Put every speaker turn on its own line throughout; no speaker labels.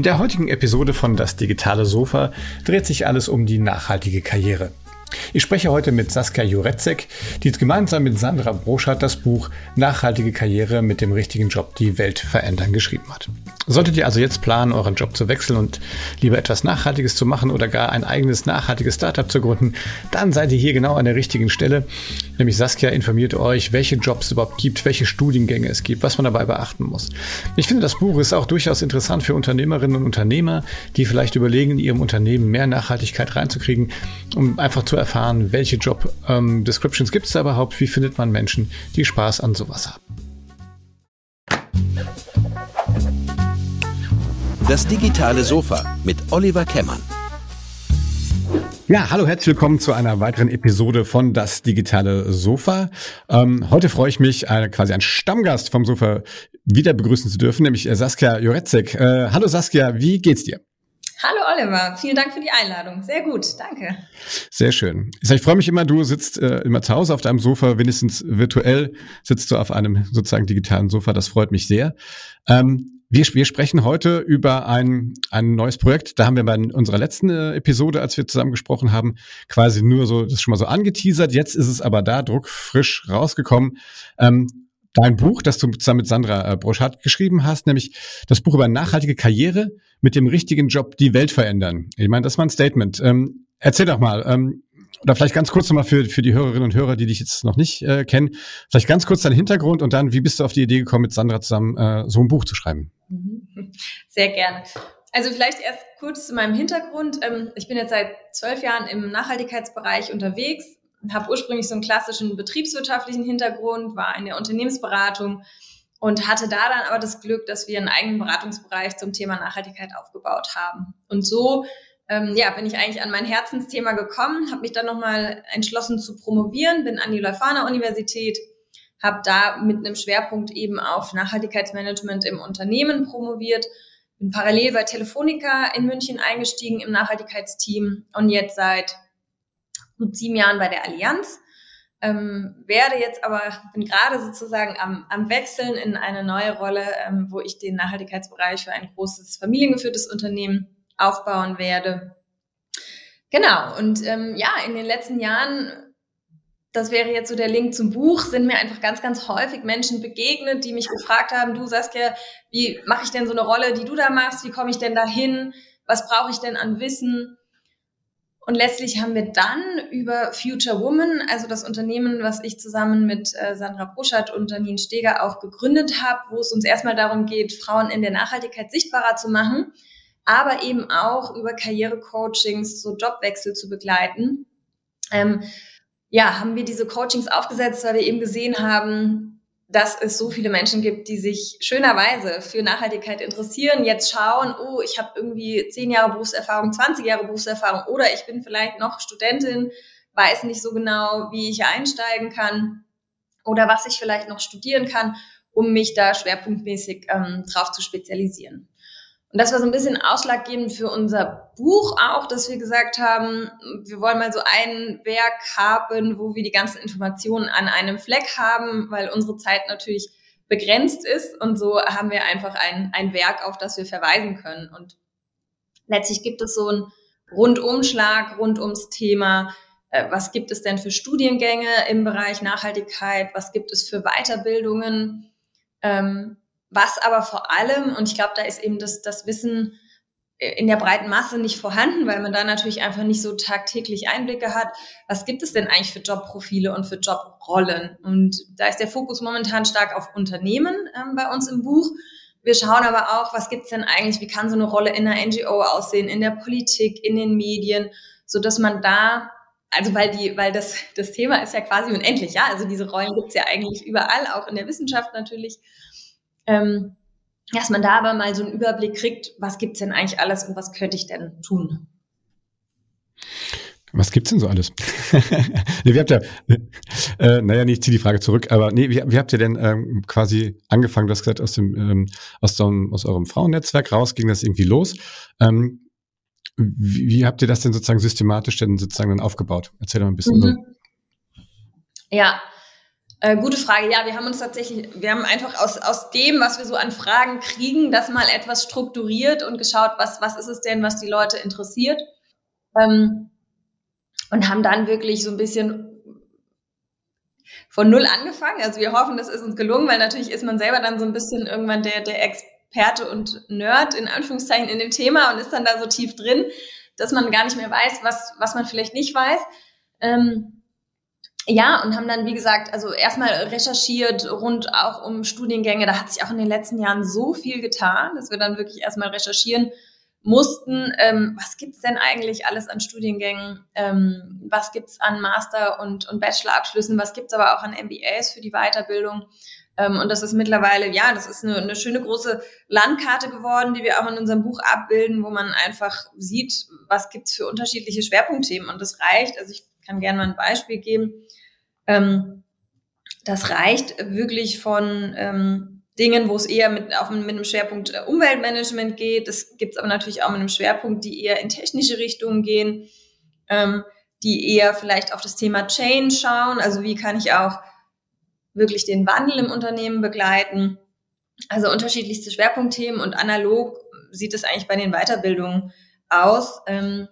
In der heutigen Episode von Das digitale Sofa dreht sich alles um die nachhaltige Karriere. Ich spreche heute mit Saskia Jurecek, die gemeinsam mit Sandra Broschat das Buch Nachhaltige Karriere mit dem richtigen Job die Welt verändern geschrieben hat. Solltet ihr also jetzt planen, euren Job zu wechseln und lieber etwas Nachhaltiges zu machen oder gar ein eigenes nachhaltiges Startup zu gründen, dann seid ihr hier genau an der richtigen Stelle. Nämlich Saskia informiert euch, welche Jobs es überhaupt gibt, welche Studiengänge es gibt, was man dabei beachten muss. Ich finde, das Buch ist auch durchaus interessant für Unternehmerinnen und Unternehmer, die vielleicht überlegen, in ihrem Unternehmen mehr Nachhaltigkeit reinzukriegen, um einfach zu erfahren, welche Job-Descriptions ähm, gibt es da überhaupt, wie findet man Menschen, die Spaß an sowas haben.
Das digitale Sofa mit Oliver Kemmern.
Ja, hallo, herzlich willkommen zu einer weiteren Episode von Das digitale Sofa. Ähm, heute freue ich mich, äh, quasi einen Stammgast vom Sofa wieder begrüßen zu dürfen, nämlich äh, Saskia Jurecek. Äh, hallo Saskia, wie geht's dir?
Hallo Oliver, vielen Dank für die Einladung. Sehr gut, danke.
Sehr schön. Ich, sag, ich freue mich immer, du sitzt äh, immer zu Hause auf deinem Sofa, wenigstens virtuell sitzt du auf einem sozusagen digitalen Sofa. Das freut mich sehr. Ähm, wir, wir sprechen heute über ein, ein neues Projekt. Da haben wir bei unserer letzten äh, Episode, als wir zusammen gesprochen haben, quasi nur so, das schon mal so angeteasert. Jetzt ist es aber da, druckfrisch rausgekommen. Ähm, dein Buch, das du zusammen mit Sandra äh, Broschat geschrieben hast, nämlich das Buch über nachhaltige Karriere mit dem richtigen Job die Welt verändern. Ich meine, das war ein Statement. Ähm, erzähl doch mal, ähm, oder vielleicht ganz kurz nochmal für, für die Hörerinnen und Hörer, die dich jetzt noch nicht äh, kennen, vielleicht ganz kurz deinen Hintergrund und dann, wie bist du auf die Idee gekommen, mit Sandra zusammen äh, so ein Buch zu schreiben?
Mhm. Sehr gerne. Also vielleicht erst kurz zu meinem Hintergrund. Ähm, ich bin jetzt seit zwölf Jahren im Nachhaltigkeitsbereich unterwegs, habe ursprünglich so einen klassischen betriebswirtschaftlichen Hintergrund, war in der Unternehmensberatung und hatte da dann aber das Glück, dass wir einen eigenen Beratungsbereich zum Thema Nachhaltigkeit aufgebaut haben. Und so ähm, ja, bin ich eigentlich an mein Herzensthema gekommen, habe mich dann nochmal entschlossen zu promovieren, bin an die Leuphana Universität, habe da mit einem Schwerpunkt eben auf Nachhaltigkeitsmanagement im Unternehmen promoviert, bin parallel bei Telefonica in München eingestiegen im Nachhaltigkeitsteam und jetzt seit gut sieben Jahren bei der Allianz. Ähm, werde jetzt aber, bin gerade sozusagen am, am Wechseln in eine neue Rolle, ähm, wo ich den Nachhaltigkeitsbereich für ein großes familiengeführtes Unternehmen aufbauen werde. Genau, und ähm, ja, in den letzten Jahren das wäre jetzt so der Link zum Buch, sind mir einfach ganz, ganz häufig Menschen begegnet, die mich gefragt haben, du Saskia, wie mache ich denn so eine Rolle, die du da machst? Wie komme ich denn dahin? Was brauche ich denn an Wissen? Und letztlich haben wir dann über Future Woman, also das Unternehmen, was ich zusammen mit äh, Sandra Bruschert und Janine Steger auch gegründet habe, wo es uns erstmal darum geht, Frauen in der Nachhaltigkeit sichtbarer zu machen, aber eben auch über Karrierecoachings, so Jobwechsel zu begleiten. Ähm, ja, haben wir diese Coachings aufgesetzt, weil wir eben gesehen haben, dass es so viele Menschen gibt, die sich schönerweise für Nachhaltigkeit interessieren, jetzt schauen, oh, ich habe irgendwie zehn Jahre Berufserfahrung, 20 Jahre Berufserfahrung oder ich bin vielleicht noch Studentin, weiß nicht so genau, wie ich einsteigen kann oder was ich vielleicht noch studieren kann, um mich da schwerpunktmäßig ähm, drauf zu spezialisieren. Und das war so ein bisschen ausschlaggebend für unser Buch auch, dass wir gesagt haben, wir wollen mal so ein Werk haben, wo wir die ganzen Informationen an einem Fleck haben, weil unsere Zeit natürlich begrenzt ist. Und so haben wir einfach ein, ein Werk, auf das wir verweisen können. Und letztlich gibt es so einen Rundumschlag rund ums Thema, äh, was gibt es denn für Studiengänge im Bereich Nachhaltigkeit, was gibt es für Weiterbildungen. Ähm, was aber vor allem, und ich glaube, da ist eben das, das Wissen in der breiten Masse nicht vorhanden, weil man da natürlich einfach nicht so tagtäglich Einblicke hat. Was gibt es denn eigentlich für Jobprofile und für Jobrollen? Und da ist der Fokus momentan stark auf Unternehmen ähm, bei uns im Buch. Wir schauen aber auch, was gibt es denn eigentlich, wie kann so eine Rolle in einer NGO aussehen, in der Politik, in den Medien, so dass man da, also weil die, weil das, das Thema ist ja quasi unendlich, ja, also diese Rollen gibt es ja eigentlich überall, auch in der Wissenschaft natürlich ähm, dass man da aber mal so einen Überblick kriegt, was gibt's denn eigentlich alles und was könnte ich denn tun?
Was gibt's denn so alles? nee, wie habt ihr, äh, naja, nee, ich ziehe die Frage zurück, aber nee, wie, wie habt ihr denn ähm, quasi angefangen, du hast gesagt, aus dem, ähm, aus, dem, aus eurem Frauennetzwerk raus ging das irgendwie los. Ähm, wie, wie habt ihr das denn sozusagen systematisch denn sozusagen dann aufgebaut? Erzähl doch mal ein bisschen.
Mhm. Ja, Äh, gute Frage. Ja, wir haben uns tatsächlich, wir haben einfach aus, aus dem, was wir so an Fragen kriegen, das mal etwas strukturiert und geschaut, was, was ist es denn, was die Leute interessiert. Ähm, und haben dann wirklich so ein bisschen von null angefangen. Also wir hoffen, das ist uns gelungen, weil natürlich ist man selber dann so ein bisschen irgendwann der, der Experte und Nerd in Anführungszeichen in dem Thema und ist dann da so tief drin, dass man gar nicht mehr weiß, was, was man vielleicht nicht weiß. Ähm, ja, und haben dann, wie gesagt, also erstmal recherchiert rund auch um Studiengänge. Da hat sich auch in den letzten Jahren so viel getan, dass wir dann wirklich erstmal recherchieren mussten, ähm, was gibt's denn eigentlich alles an Studiengängen, ähm, was gibt's an Master- und, und Bachelorabschlüssen, was gibt's aber auch an MBAs für die Weiterbildung. Ähm, und das ist mittlerweile, ja, das ist eine, eine schöne große Landkarte geworden, die wir auch in unserem Buch abbilden, wo man einfach sieht, was gibt's für unterschiedliche Schwerpunktthemen. Und das reicht, also ich kann gerne mal ein Beispiel geben. Ähm, das reicht wirklich von ähm, Dingen, wo es eher mit, auf, mit einem Schwerpunkt äh, Umweltmanagement geht. Das gibt es aber natürlich auch mit einem Schwerpunkt, die eher in technische Richtungen gehen, ähm, die eher vielleicht auf das Thema Change schauen. Also wie kann ich auch wirklich den Wandel im Unternehmen begleiten? Also unterschiedlichste Schwerpunktthemen und analog sieht es eigentlich bei den Weiterbildungen aus. Ähm,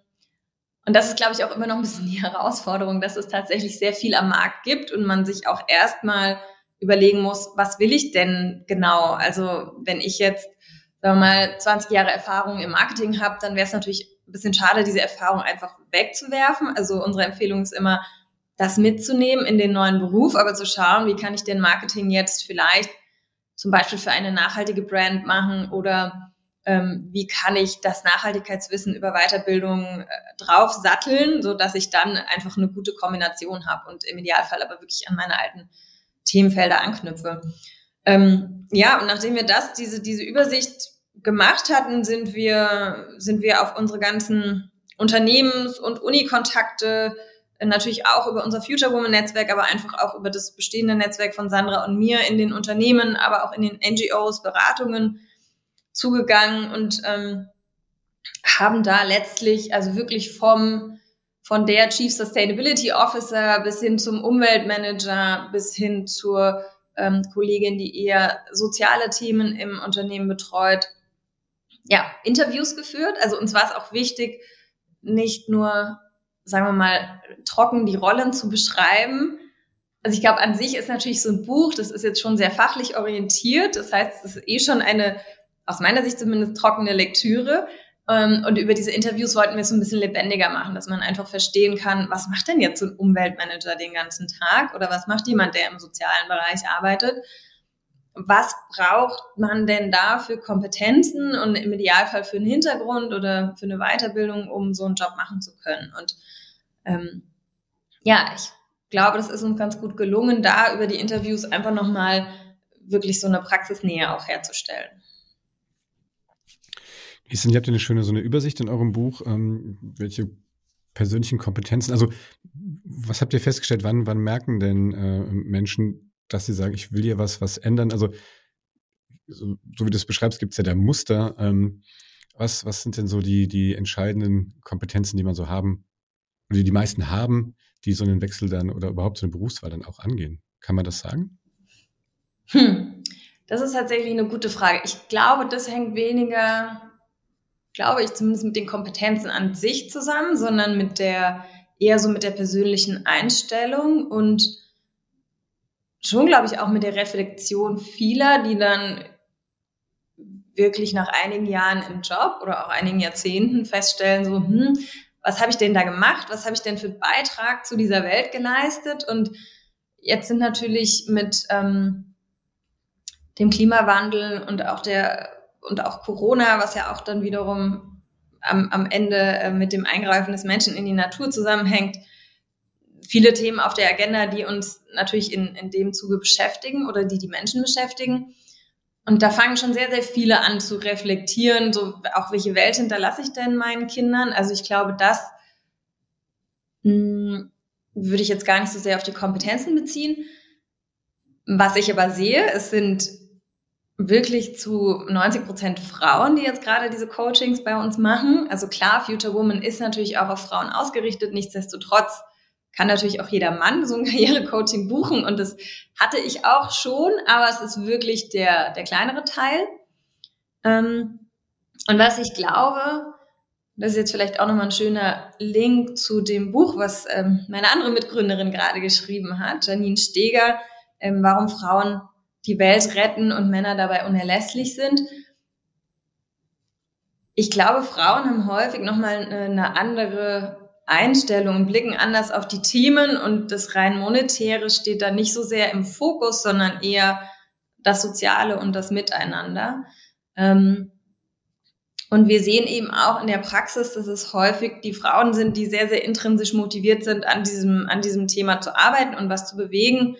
und das ist, glaube ich, auch immer noch ein bisschen die Herausforderung, dass es tatsächlich sehr viel am Markt gibt und man sich auch erstmal überlegen muss, was will ich denn genau? Also wenn ich jetzt, sagen wir mal, 20 Jahre Erfahrung im Marketing habe, dann wäre es natürlich ein bisschen schade, diese Erfahrung einfach wegzuwerfen. Also unsere Empfehlung ist immer, das mitzunehmen in den neuen Beruf, aber zu schauen, wie kann ich denn Marketing jetzt vielleicht zum Beispiel für eine nachhaltige Brand machen oder ähm, wie kann ich das Nachhaltigkeitswissen über Weiterbildung äh, drauf satteln, so dass ich dann einfach eine gute Kombination habe und im Idealfall aber wirklich an meine alten Themenfelder anknüpfe. Ähm, ja, und nachdem wir das, diese, diese Übersicht gemacht hatten, sind wir, sind wir auf unsere ganzen Unternehmens- und Unikontakte äh, natürlich auch über unser Future Woman Netzwerk, aber einfach auch über das bestehende Netzwerk von Sandra und mir in den Unternehmen, aber auch in den NGOs, Beratungen zugegangen und ähm, haben da letztlich, also wirklich vom, von der Chief Sustainability Officer bis hin zum Umweltmanager, bis hin zur ähm, Kollegin, die eher soziale Themen im Unternehmen betreut, ja, Interviews geführt. Also uns war es auch wichtig, nicht nur, sagen wir mal, trocken die Rollen zu beschreiben. Also ich glaube, an sich ist natürlich so ein Buch, das ist jetzt schon sehr fachlich orientiert. Das heißt, es ist eh schon eine aus meiner Sicht zumindest trockene Lektüre. Ähm, und über diese Interviews wollten wir es so ein bisschen lebendiger machen, dass man einfach verstehen kann, was macht denn jetzt so ein Umweltmanager den ganzen Tag oder was macht jemand, der im sozialen Bereich arbeitet? Was braucht man denn da für Kompetenzen und im Idealfall für einen Hintergrund oder für eine Weiterbildung, um so einen Job machen zu können? Und ähm, ja, ich glaube, das ist uns ganz gut gelungen, da über die Interviews einfach nochmal wirklich so eine Praxisnähe auch herzustellen.
Listen, ihr habt ja eine schöne so eine Übersicht in eurem Buch, ähm, welche persönlichen Kompetenzen, also was habt ihr festgestellt, wann, wann merken denn äh, Menschen, dass sie sagen, ich will hier was, was ändern? Also so, so wie du es beschreibst, gibt es ja da Muster. Ähm, was, was sind denn so die, die entscheidenden Kompetenzen, die man so haben, oder die die meisten haben, die so einen Wechsel dann oder überhaupt so eine Berufswahl dann auch angehen? Kann man das sagen?
Hm. Das ist tatsächlich eine gute Frage. Ich glaube, das hängt weniger glaube ich, zumindest mit den Kompetenzen an sich zusammen, sondern mit der, eher so mit der persönlichen Einstellung und schon, glaube ich, auch mit der Reflexion vieler, die dann wirklich nach einigen Jahren im Job oder auch einigen Jahrzehnten feststellen, so, hm, was habe ich denn da gemacht? Was habe ich denn für Beitrag zu dieser Welt geleistet? Und jetzt sind natürlich mit ähm, dem Klimawandel und auch der und auch Corona, was ja auch dann wiederum am, am Ende äh, mit dem Eingreifen des Menschen in die Natur zusammenhängt, viele Themen auf der Agenda, die uns natürlich in, in dem Zuge beschäftigen oder die die Menschen beschäftigen. Und da fangen schon sehr, sehr viele an zu reflektieren, so auch welche Welt hinterlasse ich denn meinen Kindern? Also ich glaube, das mh, hm, würde ich jetzt gar nicht so sehr auf die Kompetenzen beziehen. Was ich aber sehe, es sind wirklich zu 90 Prozent Frauen, die jetzt gerade diese Coachings bei uns machen. Also klar, Future Woman ist natürlich auch auf Frauen ausgerichtet. Nichtsdestotrotz kann natürlich auch jeder Mann so ein Karrierecoaching buchen und das hatte ich auch schon, aber es ist wirklich der, der kleinere Teil. Ähm, und was ich glaube, das ist jetzt vielleicht auch nochmal ein schöner Link zu dem Buch, was ähm, meine andere Mitgründerin gerade geschrieben hat, Janine Steger, ähm, warum Frauen die Welt retten und Männer dabei unerlässlich sind. Ich glaube, Frauen haben häufig nochmal eine andere Einstellung und blicken anders auf die Themen und das rein monetäre steht da nicht so sehr im Fokus, sondern eher das Soziale und das Miteinander. Ähm, und wir sehen eben auch in der Praxis, dass es häufig die Frauen sind, die sehr, sehr intrinsisch motiviert sind, an diesem, an diesem Thema zu arbeiten und was zu bewegen.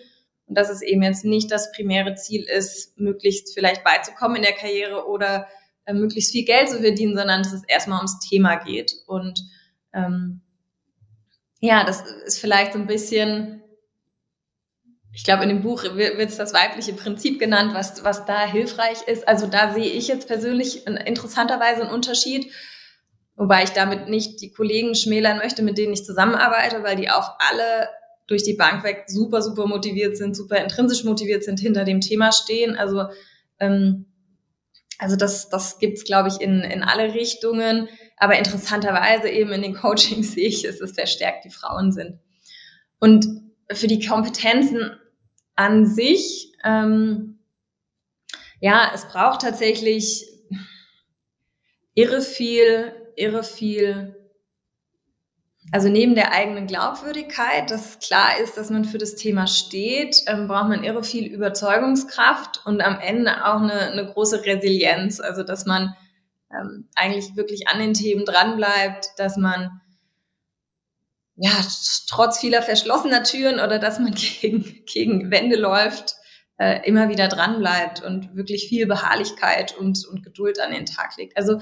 Und dass es eben jetzt nicht das primäre Ziel ist, möglichst vielleicht beizukommen in der Karriere oder äh, möglichst viel Geld zu verdienen, sondern dass es erstmal ums Thema geht. Und ähm, ja, das ist vielleicht so ein bisschen ich glaube, in dem Buch wird es das weibliche Prinzip genannt, was, was da hilfreich ist. Also da sehe ich jetzt persönlich in, interessanterweise einen Unterschied, wobei ich damit nicht die Kollegen schmälern möchte, mit denen ich zusammenarbeite, weil die auch alle durch die Bank weg super, super motiviert sind, super intrinsisch motiviert sind, hinter dem Thema stehen. Also, ähm, also das, das gibt's glaube ich, in, in alle Richtungen. Aber interessanterweise eben in den Coachings sehe ich, dass es verstärkt die Frauen sind. Und für die Kompetenzen an sich, ähm, ja, es braucht tatsächlich irre viel, irre viel, also neben der eigenen Glaubwürdigkeit, dass klar ist, dass man für das Thema steht, ähm, braucht man irre viel Überzeugungskraft und am Ende auch eine, eine große Resilienz, also dass man ähm, eigentlich wirklich an den Themen dranbleibt, dass man ja, trotz vieler verschlossener Türen oder dass man gegen, gegen Wände läuft, äh, immer wieder dran bleibt und wirklich viel Beharrlichkeit und, und Geduld an den Tag legt. Also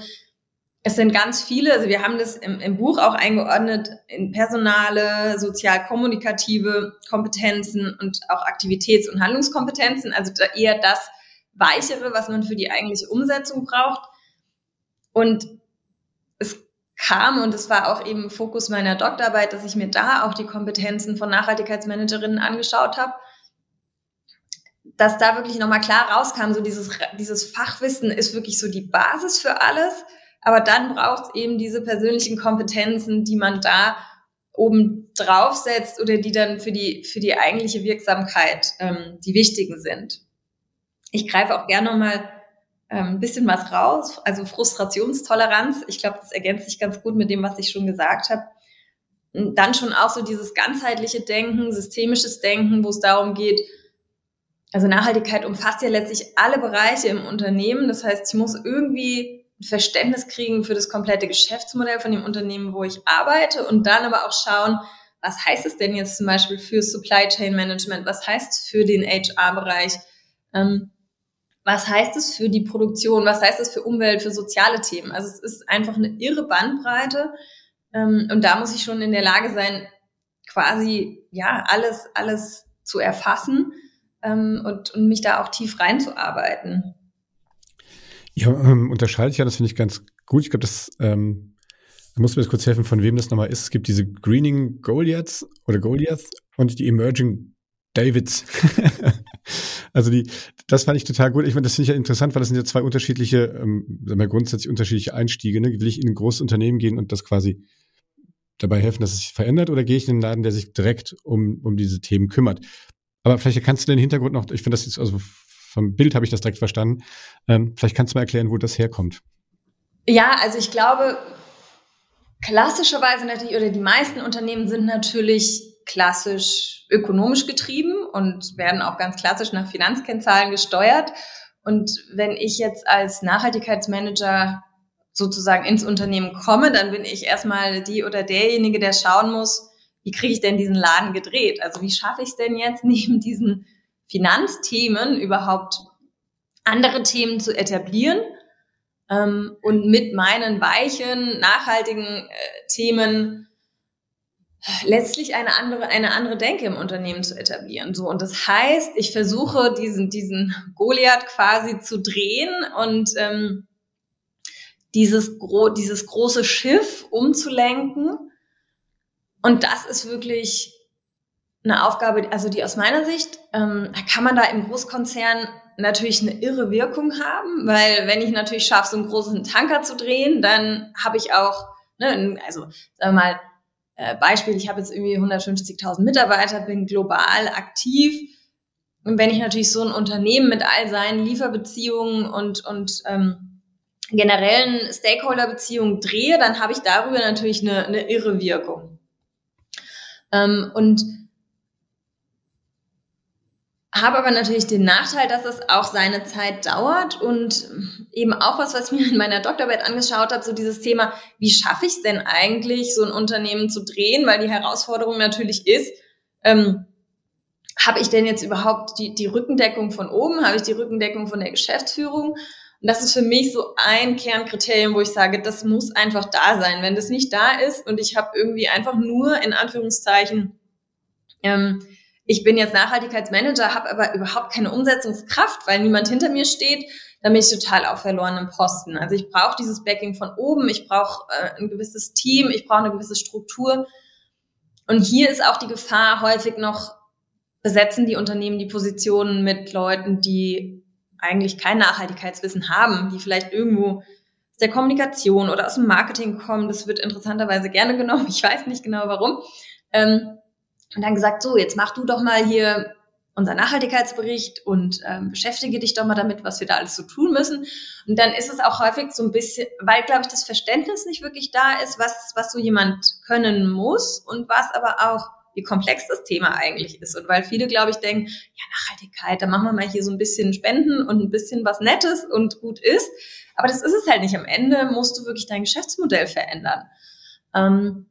es sind ganz viele, also wir haben das im, im Buch auch eingeordnet in personale, sozial-kommunikative Kompetenzen und auch Aktivitäts- und Handlungskompetenzen, also eher das Weichere, was man für die eigentliche Umsetzung braucht. Und es kam und es war auch eben Fokus meiner Doktorarbeit, dass ich mir da auch die Kompetenzen von Nachhaltigkeitsmanagerinnen angeschaut habe, dass da wirklich nochmal klar rauskam, so dieses, dieses Fachwissen ist wirklich so die Basis für alles, aber dann braucht es eben diese persönlichen Kompetenzen, die man da oben draufsetzt oder die dann für die, für die eigentliche Wirksamkeit ähm, die wichtigen sind. Ich greife auch gerne nochmal ein ähm, bisschen was raus, also Frustrationstoleranz. Ich glaube, das ergänzt sich ganz gut mit dem, was ich schon gesagt habe. Dann schon auch so dieses ganzheitliche Denken, systemisches Denken, wo es darum geht, also Nachhaltigkeit umfasst ja letztlich alle Bereiche im Unternehmen. Das heißt, ich muss irgendwie ein Verständnis kriegen für das komplette Geschäftsmodell von dem Unternehmen, wo ich arbeite und dann aber auch schauen, was heißt es denn jetzt zum Beispiel für Supply Chain Management? Was heißt es für den HR-Bereich? Ähm, was heißt es für die Produktion, was heißt es für Umwelt, für soziale Themen. Also es ist einfach eine irre Bandbreite ähm, und da muss ich schon in der Lage sein, quasi ja alles, alles zu erfassen ähm, und, und mich da auch tief reinzuarbeiten.
Ja, ähm, unterscheide ich ja, das finde ich ganz gut. Ich glaube, das ähm, da muss mir jetzt kurz helfen, von wem das nochmal ist. Es gibt diese Greening Goliaths oder Goliath und die Emerging Davids. also die, das fand ich total gut. Ich meine, das finde ich ja interessant, weil das sind ja zwei unterschiedliche, ähm, sagen wir grundsätzlich unterschiedliche Einstiege. Ne? Will ich in ein großes Unternehmen gehen und das quasi dabei helfen, dass es sich verändert, oder gehe ich in einen Laden, der sich direkt um, um diese Themen kümmert? Aber vielleicht kannst du den Hintergrund noch, ich finde das jetzt, also vom Bild habe ich das direkt verstanden. Ähm, vielleicht kannst du mal erklären, wo das herkommt.
Ja, also ich glaube, klassischerweise natürlich, oder die meisten Unternehmen sind natürlich klassisch ökonomisch getrieben und werden auch ganz klassisch nach Finanzkennzahlen gesteuert. Und wenn ich jetzt als Nachhaltigkeitsmanager sozusagen ins Unternehmen komme, dann bin ich erstmal die oder derjenige, der schauen muss, wie kriege ich denn diesen Laden gedreht? Also wie schaffe ich es denn jetzt neben diesen Finanzthemen überhaupt andere Themen zu etablieren ähm, und mit meinen weichen, nachhaltigen äh, Themen letztlich eine andere, eine andere Denke im Unternehmen zu etablieren. So. Und das heißt, ich versuche diesen, diesen Goliath quasi zu drehen und ähm, dieses, gro dieses große Schiff umzulenken. Und das ist wirklich eine Aufgabe, also die aus meiner Sicht, ähm, kann man da im Großkonzern natürlich eine irre Wirkung haben, weil wenn ich natürlich schaffe, so einen großen Tanker zu drehen, dann habe ich auch, ne, also sagen wir mal, äh, Beispiel, ich habe jetzt irgendwie 150.000 Mitarbeiter, bin global aktiv. Und wenn ich natürlich so ein Unternehmen mit all seinen Lieferbeziehungen und, und ähm, generellen Stakeholder-Beziehungen drehe, dann habe ich darüber natürlich eine, eine irre Wirkung. Ähm, und habe aber natürlich den Nachteil, dass es auch seine Zeit dauert und eben auch was, was ich mir in meiner Doktorarbeit angeschaut habe, so dieses Thema, wie schaffe ich es denn eigentlich, so ein Unternehmen zu drehen, weil die Herausforderung natürlich ist, ähm, habe ich denn jetzt überhaupt die, die Rückendeckung von oben, habe ich die Rückendeckung von der Geschäftsführung? Und das ist für mich so ein Kernkriterium, wo ich sage, das muss einfach da sein. Wenn das nicht da ist und ich habe irgendwie einfach nur in Anführungszeichen ähm, ich bin jetzt Nachhaltigkeitsmanager, habe aber überhaupt keine Umsetzungskraft, weil niemand hinter mir steht, dann bin ich total auf verlorenem Posten. Also ich brauche dieses Backing von oben, ich brauche äh, ein gewisses Team, ich brauche eine gewisse Struktur. Und hier ist auch die Gefahr häufig noch, besetzen die Unternehmen die Positionen mit Leuten, die eigentlich kein Nachhaltigkeitswissen haben, die vielleicht irgendwo aus der Kommunikation oder aus dem Marketing kommen. Das wird interessanterweise gerne genommen. Ich weiß nicht genau warum. Ähm, und dann gesagt, so, jetzt mach du doch mal hier unser Nachhaltigkeitsbericht und ähm, beschäftige dich doch mal damit, was wir da alles so tun müssen. Und dann ist es auch häufig so ein bisschen, weil, glaube ich, das Verständnis nicht wirklich da ist, was, was so jemand können muss und was aber auch, wie komplex das Thema eigentlich ist. Und weil viele, glaube ich, denken, ja, Nachhaltigkeit, da machen wir mal hier so ein bisschen Spenden und ein bisschen was Nettes und gut ist. Aber das ist es halt nicht. Am Ende musst du wirklich dein Geschäftsmodell verändern. Ähm,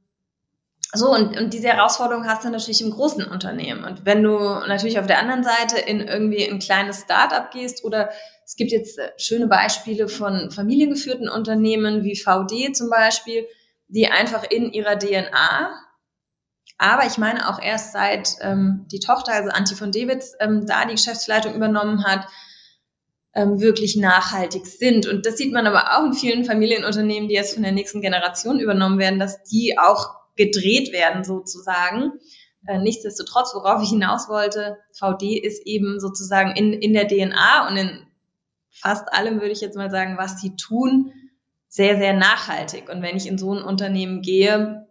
so, und, und diese Herausforderung hast du natürlich im großen Unternehmen. Und wenn du natürlich auf der anderen Seite in irgendwie ein kleines Startup gehst oder es gibt jetzt äh, schöne Beispiele von familiengeführten Unternehmen wie VD zum Beispiel, die einfach in ihrer DNA, aber ich meine auch erst seit ähm, die Tochter, also Antje von Dewitz, ähm, da die Geschäftsleitung übernommen hat, ähm, wirklich nachhaltig sind. Und das sieht man aber auch in vielen Familienunternehmen, die jetzt von der nächsten Generation übernommen werden, dass die auch gedreht werden sozusagen. Äh, nichtsdestotrotz, worauf ich hinaus wollte, VD ist eben sozusagen in, in der DNA und in fast allem würde ich jetzt mal sagen, was die tun, sehr, sehr nachhaltig. Und wenn ich in so ein Unternehmen gehe,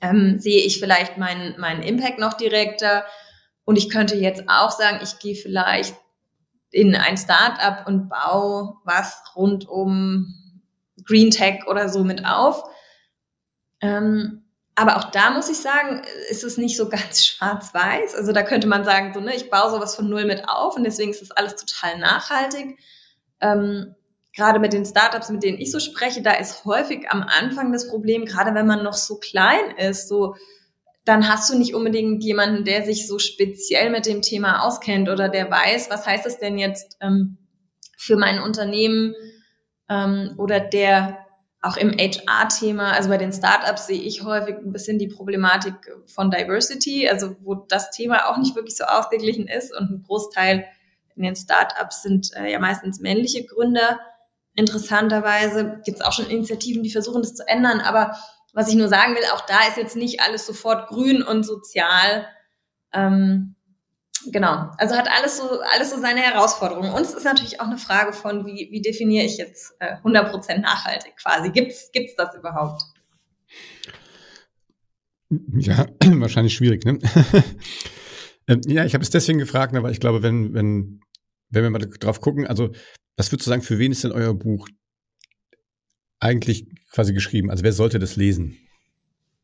ähm, sehe ich vielleicht meinen, meinen Impact noch direkter. Und ich könnte jetzt auch sagen, ich gehe vielleicht in ein Startup und baue was rund um Green Tech oder so mit auf. Ähm, aber auch da muss ich sagen, ist es nicht so ganz schwarz-weiß. Also da könnte man sagen, so, ne, ich baue sowas von null mit auf und deswegen ist das alles total nachhaltig. Ähm, gerade mit den Startups, mit denen ich so spreche, da ist häufig am Anfang das Problem, gerade wenn man noch so klein ist, so, dann hast du nicht unbedingt jemanden, der sich so speziell mit dem Thema auskennt oder der weiß, was heißt es denn jetzt ähm, für mein Unternehmen ähm, oder der auch im HR-Thema, also bei den Startups sehe ich häufig ein bisschen die Problematik von Diversity, also wo das Thema auch nicht wirklich so ausgeglichen ist und ein Großteil in den Startups sind äh, ja meistens männliche Gründer. Interessanterweise gibt es auch schon Initiativen, die versuchen, das zu ändern, aber was ich nur sagen will, auch da ist jetzt nicht alles sofort grün und sozial. Ähm, genau, also hat alles so, alles so seine Herausforderungen. Und es ist natürlich auch eine Frage von, wie, wie definiere ich jetzt äh, 100% nachhaltig quasi? Gibt's, gibt's das überhaupt?
Ja, wahrscheinlich schwierig, ne? Ähm, ja, ich habe es deswegen gefragt, aber ich glaube, wenn, wenn, wenn wir mal drauf gucken, also was würdest du sagen, für wen ist denn euer Buch eigentlich quasi geschrieben? Also wer sollte das lesen?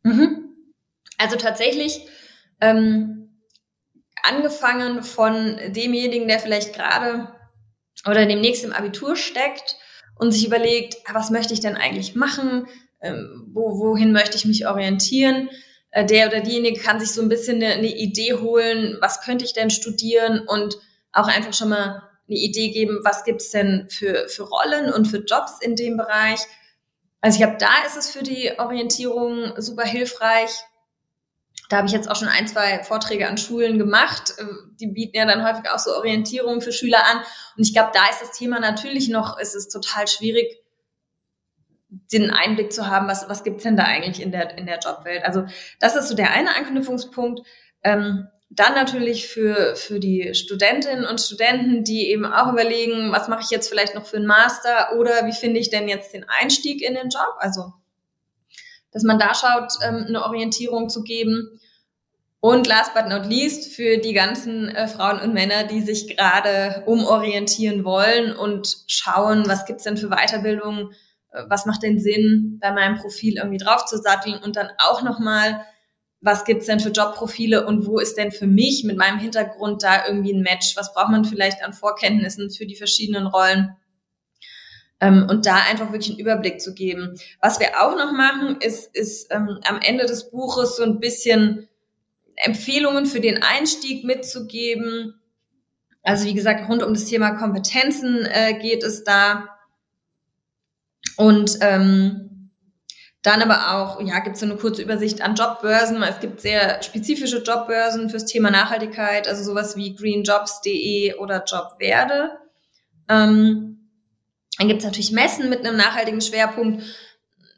Mhm. Also tatsächlich ähm, angefangen von demjenigen, der vielleicht gerade oder demnächst im Abitur steckt und sich überlegt, ah, was möchte ich denn eigentlich machen? Ähm, wo, wohin möchte ich mich orientieren? Äh, der oder diejenige kann sich so ein bisschen eine, eine Idee holen, was könnte ich denn studieren und auch einfach schon mal eine Idee geben, was gibt's denn für, für Rollen und für Jobs in dem Bereich. Also ich glaube, da ist es für die Orientierung super hilfreich. Da habe ich jetzt auch schon ein, zwei Vorträge an Schulen gemacht. Äh, die bieten ja dann häufig auch so Orientierung für Schüler an. Und ich glaube, da ist das Thema natürlich noch, ist es total schwierig, den Einblick zu haben, was, was gibt's denn da eigentlich in der, in der Jobwelt. Also das ist so der eine Anknüpfungspunkt. Ähm, dann natürlich für, für die Studentinnen und Studenten, die eben auch überlegen, was mache ich jetzt vielleicht noch für einen Master oder wie finde ich denn jetzt den Einstieg in den Job? Also, dass man da schaut, ähm, eine Orientierung zu geben. Und last but not least für die ganzen äh, Frauen und Männer, die sich gerade umorientieren wollen und schauen, was gibt's denn für Weiterbildungen, äh, was macht denn Sinn, bei meinem Profil irgendwie drauf zu satteln und dann auch nochmal, was gibt's denn für Jobprofile und wo ist denn für mich mit meinem Hintergrund da irgendwie ein Match? Was braucht man vielleicht an Vorkenntnissen für die verschiedenen Rollen? Ähm, und da einfach wirklich einen Überblick zu geben. Was wir auch noch machen, ist, ist ähm, am Ende des Buches so ein bisschen Empfehlungen für den Einstieg mitzugeben. Also wie gesagt, rund um das Thema Kompetenzen äh, geht es da. Und ähm, dann aber auch, ja, gibt es so eine kurze Übersicht an Jobbörsen. Es gibt sehr spezifische Jobbörsen fürs Thema Nachhaltigkeit, also sowas wie greenjobs.de oder Jobwerde. Ähm, dann gibt es natürlich Messen mit einem nachhaltigen Schwerpunkt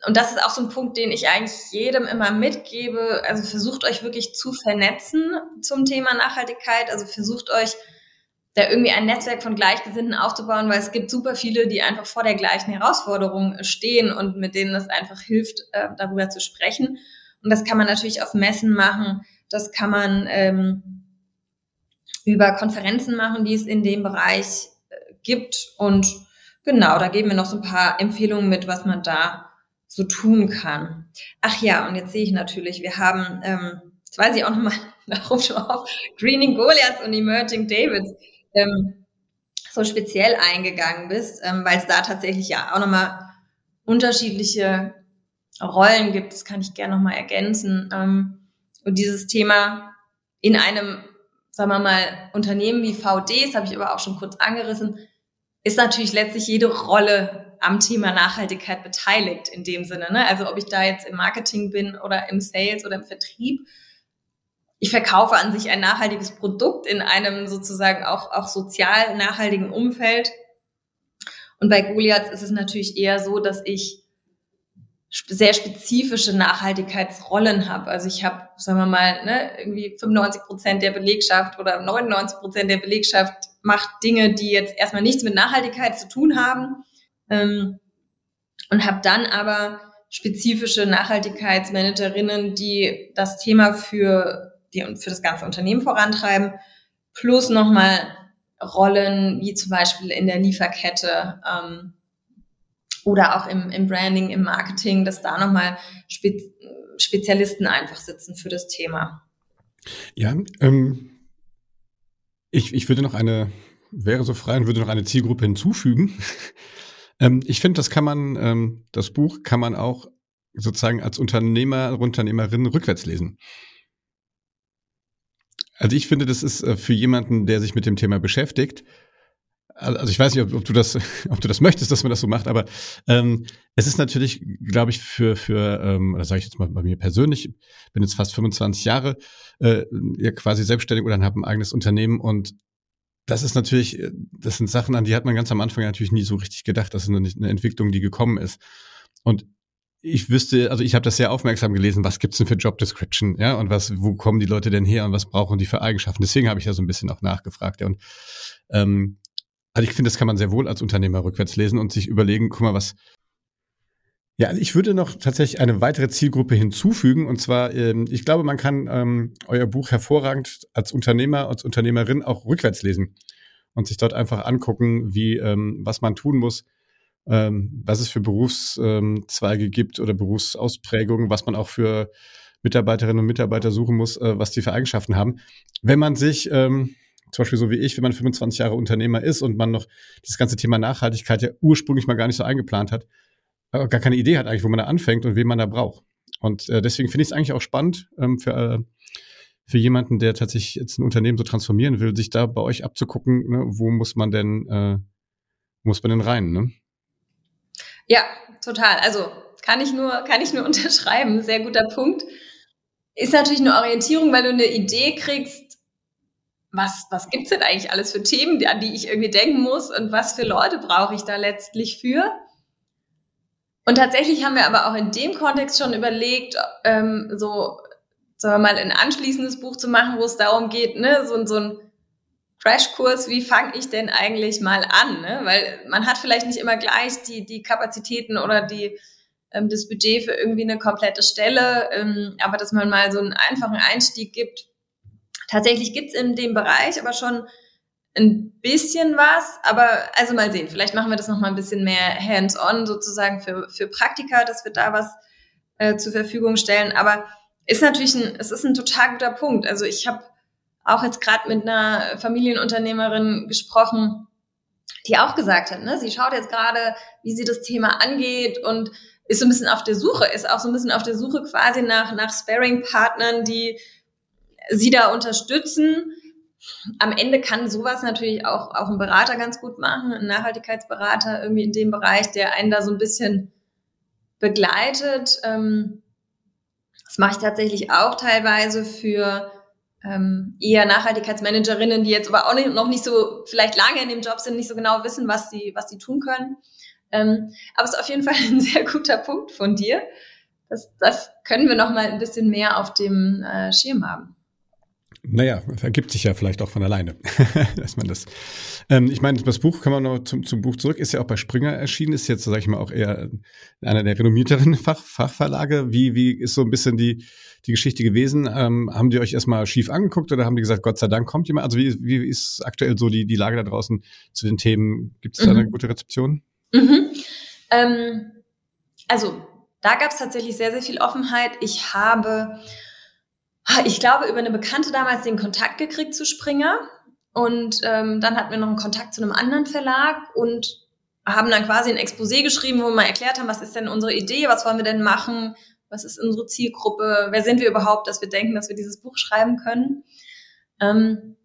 und das ist auch so ein Punkt, den ich eigentlich jedem immer mitgebe. Also versucht euch wirklich zu vernetzen zum Thema Nachhaltigkeit. Also versucht euch da irgendwie ein Netzwerk von Gleichgesinnten aufzubauen, weil es gibt super viele, die einfach vor der gleichen Herausforderung stehen und mit denen es einfach hilft, äh, darüber zu sprechen. Und das kann man natürlich auf Messen machen. Das kann man ähm, über Konferenzen machen, die es in dem Bereich äh, gibt. Und genau, da geben wir noch so ein paar Empfehlungen mit, was man da so tun kann. Ach ja, und jetzt sehe ich natürlich, wir haben, ähm, jetzt weiß ich auch nochmal, warum du auf Greening Goliaths und Emerging Davids ähm, so speziell eingegangen bist, ähm, weil es da tatsächlich ja auch nochmal unterschiedliche Rollen gibt. Das kann ich gerne nochmal ergänzen. Ähm, und dieses Thema in einem, sagen wir mal, Unternehmen wie VD, das habe ich aber auch schon kurz angerissen, ist natürlich letztlich jede Rolle am Thema Nachhaltigkeit beteiligt in dem Sinne. Ne? Also ob ich da jetzt im Marketing bin oder im Sales oder im Vertrieb. Ich verkaufe an sich ein nachhaltiges Produkt in einem sozusagen auch, auch sozial nachhaltigen Umfeld. Und bei Goliath ist es natürlich eher so, dass ich sehr spezifische Nachhaltigkeitsrollen habe. Also ich habe, sagen wir mal, ne, irgendwie 95 Prozent der Belegschaft oder 99 Prozent der Belegschaft macht Dinge, die jetzt erstmal nichts mit Nachhaltigkeit zu tun haben ähm, und habe dann aber spezifische Nachhaltigkeitsmanagerinnen, die das Thema für die für das ganze Unternehmen vorantreiben, plus nochmal Rollen wie zum Beispiel in der Lieferkette ähm, oder auch im, im Branding, im Marketing, dass da nochmal Spe Spezialisten einfach sitzen für das Thema.
Ja, ähm, ich, ich würde noch eine, wäre so frei und würde noch eine Zielgruppe hinzufügen. Ähm, ich finde, das kann man, ähm, das Buch kann man auch sozusagen als Unternehmer, Unternehmerin rückwärts lesen. Also ich finde, das ist äh, für jemanden, der sich mit dem Thema beschäftigt, also ich weiß nicht, ob, ob, du das, ob du das möchtest, dass man das so macht, aber ähm, es ist natürlich, glaube ich, für für, ähm, oder sage ich jetzt mal bei mir persönlich, bin jetzt fast 25 Jahre äh, ja quasi selbstständig oder habe ein eigenes Unternehmen und das ist natürlich, äh, das sind Sachen, an die hat man ganz am Anfang natürlich nie so richtig gedacht. Das ist eine, eine Entwicklung, die gekommen ist. Und ich wüsste, also ich habe das sehr aufmerksam gelesen, was gibt's denn für Job Description, ja, und was, wo kommen die Leute denn her und was brauchen die für Eigenschaften? Deswegen habe ich da so ein bisschen auch nachgefragt. Ja. Und ähm, also ich finde, das kann man sehr wohl als Unternehmer rückwärts lesen und sich überlegen, guck mal, was, ja, ich würde noch tatsächlich eine weitere Zielgruppe hinzufügen. Und zwar, ähm, ich glaube, man kann ähm, euer Buch hervorragend als Unternehmer, als Unternehmerin auch rückwärts lesen und sich dort einfach angucken, wie, ähm, was man tun muss, ähm, was es für Berufszweige gibt oder Berufsausprägungen, was man auch für Mitarbeiterinnen und Mitarbeiter suchen muss, äh, was die für Eigenschaften haben. Wenn man sich, ähm, zum Beispiel so wie ich, wenn man 25 Jahre Unternehmer ist und man noch dieses ganze Thema Nachhaltigkeit ja ursprünglich mal gar nicht so eingeplant hat, äh, gar keine Idee hat eigentlich, wo man da anfängt und wen man da braucht. Und äh, deswegen finde ich es eigentlich auch spannend ähm, für, äh, für jemanden, der tatsächlich jetzt ein Unternehmen so transformieren will, sich da bei euch abzugucken, ne, wo muss man denn, äh, muss man denn rein, ne?
Ja, total. Also kann ich nur, kann ich nur unterschreiben. Sehr guter Punkt. Ist natürlich eine Orientierung, weil du eine Idee kriegst, was, was gibt's denn eigentlich alles für Themen, an die ich irgendwie denken muss und was für Leute brauche ich da letztlich für? Und tatsächlich haben wir aber auch in dem Kontext schon überlegt, ähm, so sagen wir mal, ein anschließendes Buch zu machen, wo es darum geht, ne, so, so ein Crashkurs, wie fange ich denn eigentlich mal an? Ne? Weil man hat vielleicht nicht immer gleich die, die Kapazitäten oder die, ähm, das Budget für irgendwie eine komplette Stelle, ähm, aber dass man mal so einen einfachen Einstieg gibt. Tatsächlich gibt's in dem Bereich aber schon ein bisschen was, aber also mal sehen, vielleicht machen wir das noch mal ein bisschen mehr hands-on sozusagen für, für Praktika, dass wir da was äh, zur Verfügung stellen. Aber ist natürlich ein, es ist ein total guter Punkt. Also ich habe auch jetzt gerade mit einer Familienunternehmerin gesprochen, die auch gesagt hat, ne, sie schaut jetzt gerade, wie sie das Thema angeht und ist so ein bisschen auf der Suche, ist auch so ein bisschen auf der Suche quasi nach, nach Sparing-Partnern, die sie da unterstützen. Am Ende kann sowas natürlich auch, auch ein Berater ganz gut machen, ein Nachhaltigkeitsberater irgendwie in dem Bereich, der einen da so ein bisschen begleitet. Ähm, das mache ich tatsächlich auch teilweise für ähm, eher Nachhaltigkeitsmanagerinnen, die jetzt aber auch nicht, noch nicht so vielleicht lange in dem Job sind, nicht so genau wissen, was sie was sie tun können. Ähm, aber es ist auf jeden Fall ein sehr guter Punkt von dir. Das, das können wir noch mal ein bisschen mehr auf dem äh, Schirm haben.
Naja, ergibt sich ja vielleicht auch von alleine, dass man das. Ähm, ich meine, das Buch, kann man noch zum, zum Buch zurück, ist ja auch bei Springer erschienen, ist jetzt, sag ich mal, auch eher einer der renommierteren Fach, Fachverlage. Wie, wie ist so ein bisschen die, die Geschichte gewesen? Ähm, haben die euch erstmal schief angeguckt oder haben die gesagt, Gott sei Dank kommt jemand? Also wie, wie ist aktuell so die, die Lage da draußen zu den Themen? Gibt es da mhm. eine gute Rezeption?
Mhm. Ähm, also da gab es tatsächlich sehr, sehr viel Offenheit. Ich habe ich glaube, über eine Bekannte damals den Kontakt gekriegt zu Springer. Und ähm, dann hatten wir noch einen Kontakt zu einem anderen Verlag und haben dann quasi ein Exposé geschrieben, wo wir mal erklärt haben, was ist denn unsere Idee, was wollen wir denn machen, was ist unsere Zielgruppe, wer sind wir überhaupt, dass wir denken, dass wir dieses Buch schreiben können. Ähm,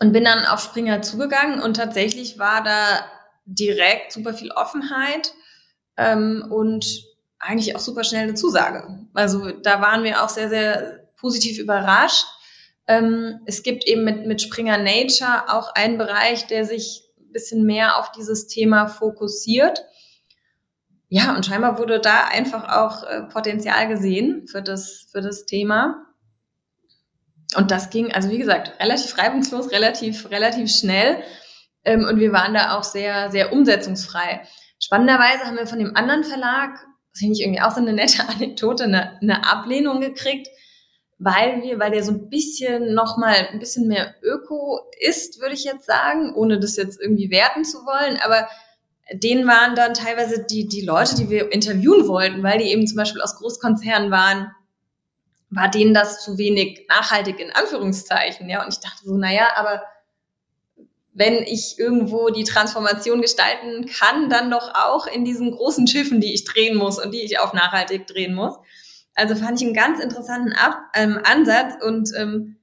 und bin dann auf Springer zugegangen und tatsächlich war da direkt super viel Offenheit ähm, und eigentlich auch super schnell eine Zusage. Also da waren wir auch sehr, sehr positiv überrascht. Ähm, es gibt eben mit, mit Springer Nature auch einen Bereich, der sich ein bisschen mehr auf dieses Thema fokussiert. Ja, und scheinbar wurde da einfach auch äh, Potenzial gesehen für das, für das Thema. Und das ging, also wie gesagt, relativ reibungslos, relativ, relativ schnell. Ähm, und wir waren da auch sehr, sehr umsetzungsfrei. Spannenderweise haben wir von dem anderen Verlag, das finde ich irgendwie auch so eine nette Anekdote, eine, eine Ablehnung gekriegt, weil wir, weil der so ein bisschen nochmal ein bisschen mehr Öko ist, würde ich jetzt sagen, ohne das jetzt irgendwie werten zu wollen, aber denen waren dann teilweise die, die Leute, die wir interviewen wollten, weil die eben zum Beispiel aus Großkonzernen waren, war denen das zu wenig nachhaltig in Anführungszeichen, ja. Und ich dachte so, naja, aber wenn ich irgendwo die Transformation gestalten kann, dann doch auch in diesen großen Schiffen, die ich drehen muss und die ich auf nachhaltig drehen muss. Also fand ich einen ganz interessanten Ab ähm, Ansatz und ähm,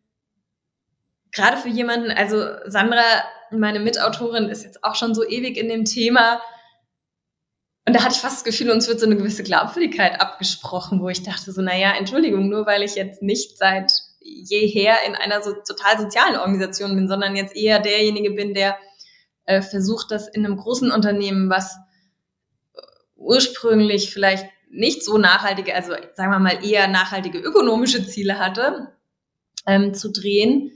gerade für jemanden, also Sandra, meine Mitautorin, ist jetzt auch schon so ewig in dem Thema. Und da hatte ich fast das Gefühl, uns wird so eine gewisse Glaubwürdigkeit abgesprochen, wo ich dachte so, naja, Entschuldigung, nur weil ich jetzt nicht seit jeher in einer so total sozialen Organisation bin, sondern jetzt eher derjenige bin, der äh, versucht, das in einem großen Unternehmen, was ursprünglich vielleicht nicht so nachhaltige, also sagen wir mal eher nachhaltige ökonomische Ziele hatte, ähm, zu drehen.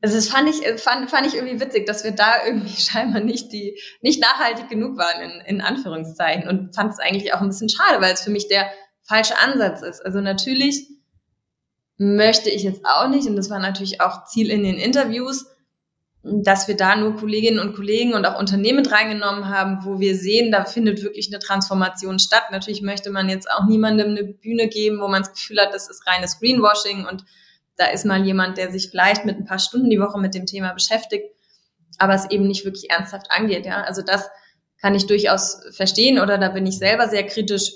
Also das fand ich, fand, fand ich irgendwie witzig, dass wir da irgendwie scheinbar nicht die, nicht nachhaltig genug waren, in, in Anführungszeichen. Und fand es eigentlich auch ein bisschen schade, weil es für mich der falsche Ansatz ist. Also natürlich möchte ich jetzt auch nicht, und das war natürlich auch Ziel in den Interviews, dass wir da nur Kolleginnen und Kollegen und auch Unternehmen reingenommen haben, wo wir sehen, da findet wirklich eine Transformation statt. Natürlich möchte man jetzt auch niemandem eine Bühne geben, wo man das Gefühl hat, das ist reines Greenwashing und da ist mal jemand, der sich vielleicht mit ein paar Stunden die Woche mit dem Thema beschäftigt, aber es eben nicht wirklich ernsthaft angeht. Ja, also das kann ich durchaus verstehen oder da bin ich selber sehr kritisch.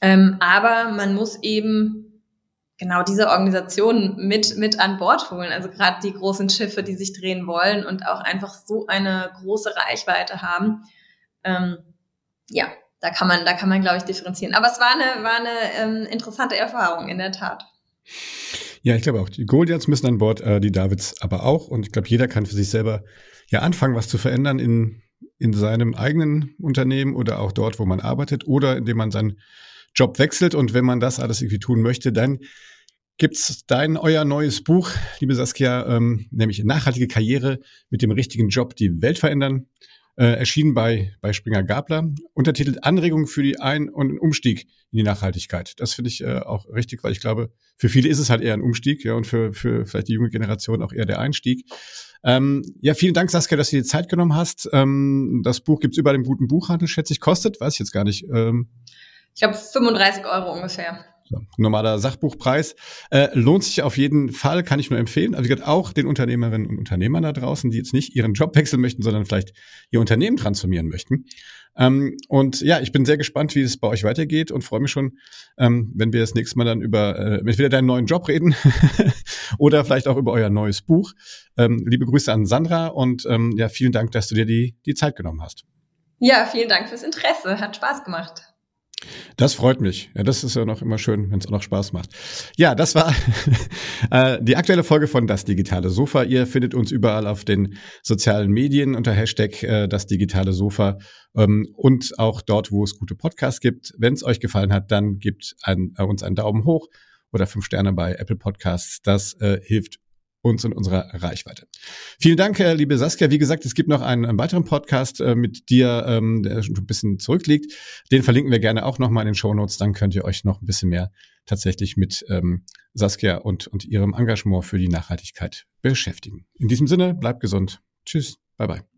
Ähm, aber man muss eben genau diese Organisation mit, mit an Bord holen. Also gerade die großen Schiffe, die sich drehen wollen und auch einfach so eine große Reichweite haben. Ähm, ja, da kann man, da kann man, glaube ich, differenzieren. Aber es war eine, war eine ähm, interessante Erfahrung, in der Tat.
Ja, ich glaube auch. Die Goliaths müssen an Bord, äh, die Davids aber auch. Und ich glaube, jeder kann für sich selber ja anfangen, was zu verändern in, in seinem eigenen Unternehmen oder auch dort, wo man arbeitet oder indem man seinen Job wechselt. Und wenn man das alles irgendwie tun möchte, dann gibt's dein, euer neues Buch, liebe Saskia, ähm, nämlich Nachhaltige Karriere mit dem richtigen Job die Welt verändern. Äh, erschienen bei, bei Springer Gabler, untertitelt Anregungen für die Ein- und Umstieg in die Nachhaltigkeit. Das finde ich äh, auch richtig, weil ich glaube, für viele ist es halt eher ein Umstieg, ja, und für, für vielleicht die junge Generation auch eher der Einstieg. Ähm, ja, vielen Dank, Saskia, dass du dir Zeit genommen hast. Ähm, das Buch gibt's überall im guten Buchhandel, schätze ich, kostet, weiß ich jetzt gar nicht. Ähm,
ich glaube 35 Euro ungefähr.
So, normaler Sachbuchpreis. Äh, lohnt sich auf jeden Fall, kann ich nur empfehlen. Also auch den Unternehmerinnen und Unternehmern da draußen, die jetzt nicht ihren Job wechseln möchten, sondern vielleicht ihr Unternehmen transformieren möchten. Ähm, und ja, ich bin sehr gespannt, wie es bei euch weitergeht und freue mich schon, ähm, wenn wir das nächste Mal dann über äh, entweder deinen neuen Job reden oder vielleicht auch über euer neues Buch. Ähm, liebe Grüße an Sandra und ähm, ja, vielen Dank, dass du dir die, die Zeit genommen hast.
Ja, vielen Dank fürs Interesse. Hat Spaß gemacht.
Das freut mich. Ja, das ist ja noch immer schön, wenn es auch noch Spaß macht. Ja, das war äh, die aktuelle Folge von Das Digitale Sofa. Ihr findet uns überall auf den sozialen Medien unter Hashtag äh, Das Digitale Sofa ähm, und auch dort, wo es gute Podcasts gibt. Wenn es euch gefallen hat, dann gebt ein, äh, uns einen Daumen hoch oder fünf Sterne bei Apple Podcasts. Das äh, hilft uns und unserer Reichweite. Vielen Dank, äh, liebe Saskia. Wie gesagt, es gibt noch einen, einen weiteren Podcast äh, mit dir, ähm, der schon ein bisschen zurückliegt. Den verlinken wir gerne auch nochmal in den Show Notes. Dann könnt ihr euch noch ein bisschen mehr tatsächlich mit ähm, Saskia und, und ihrem Engagement für die Nachhaltigkeit beschäftigen. In diesem Sinne, bleibt gesund. Tschüss. Bye bye.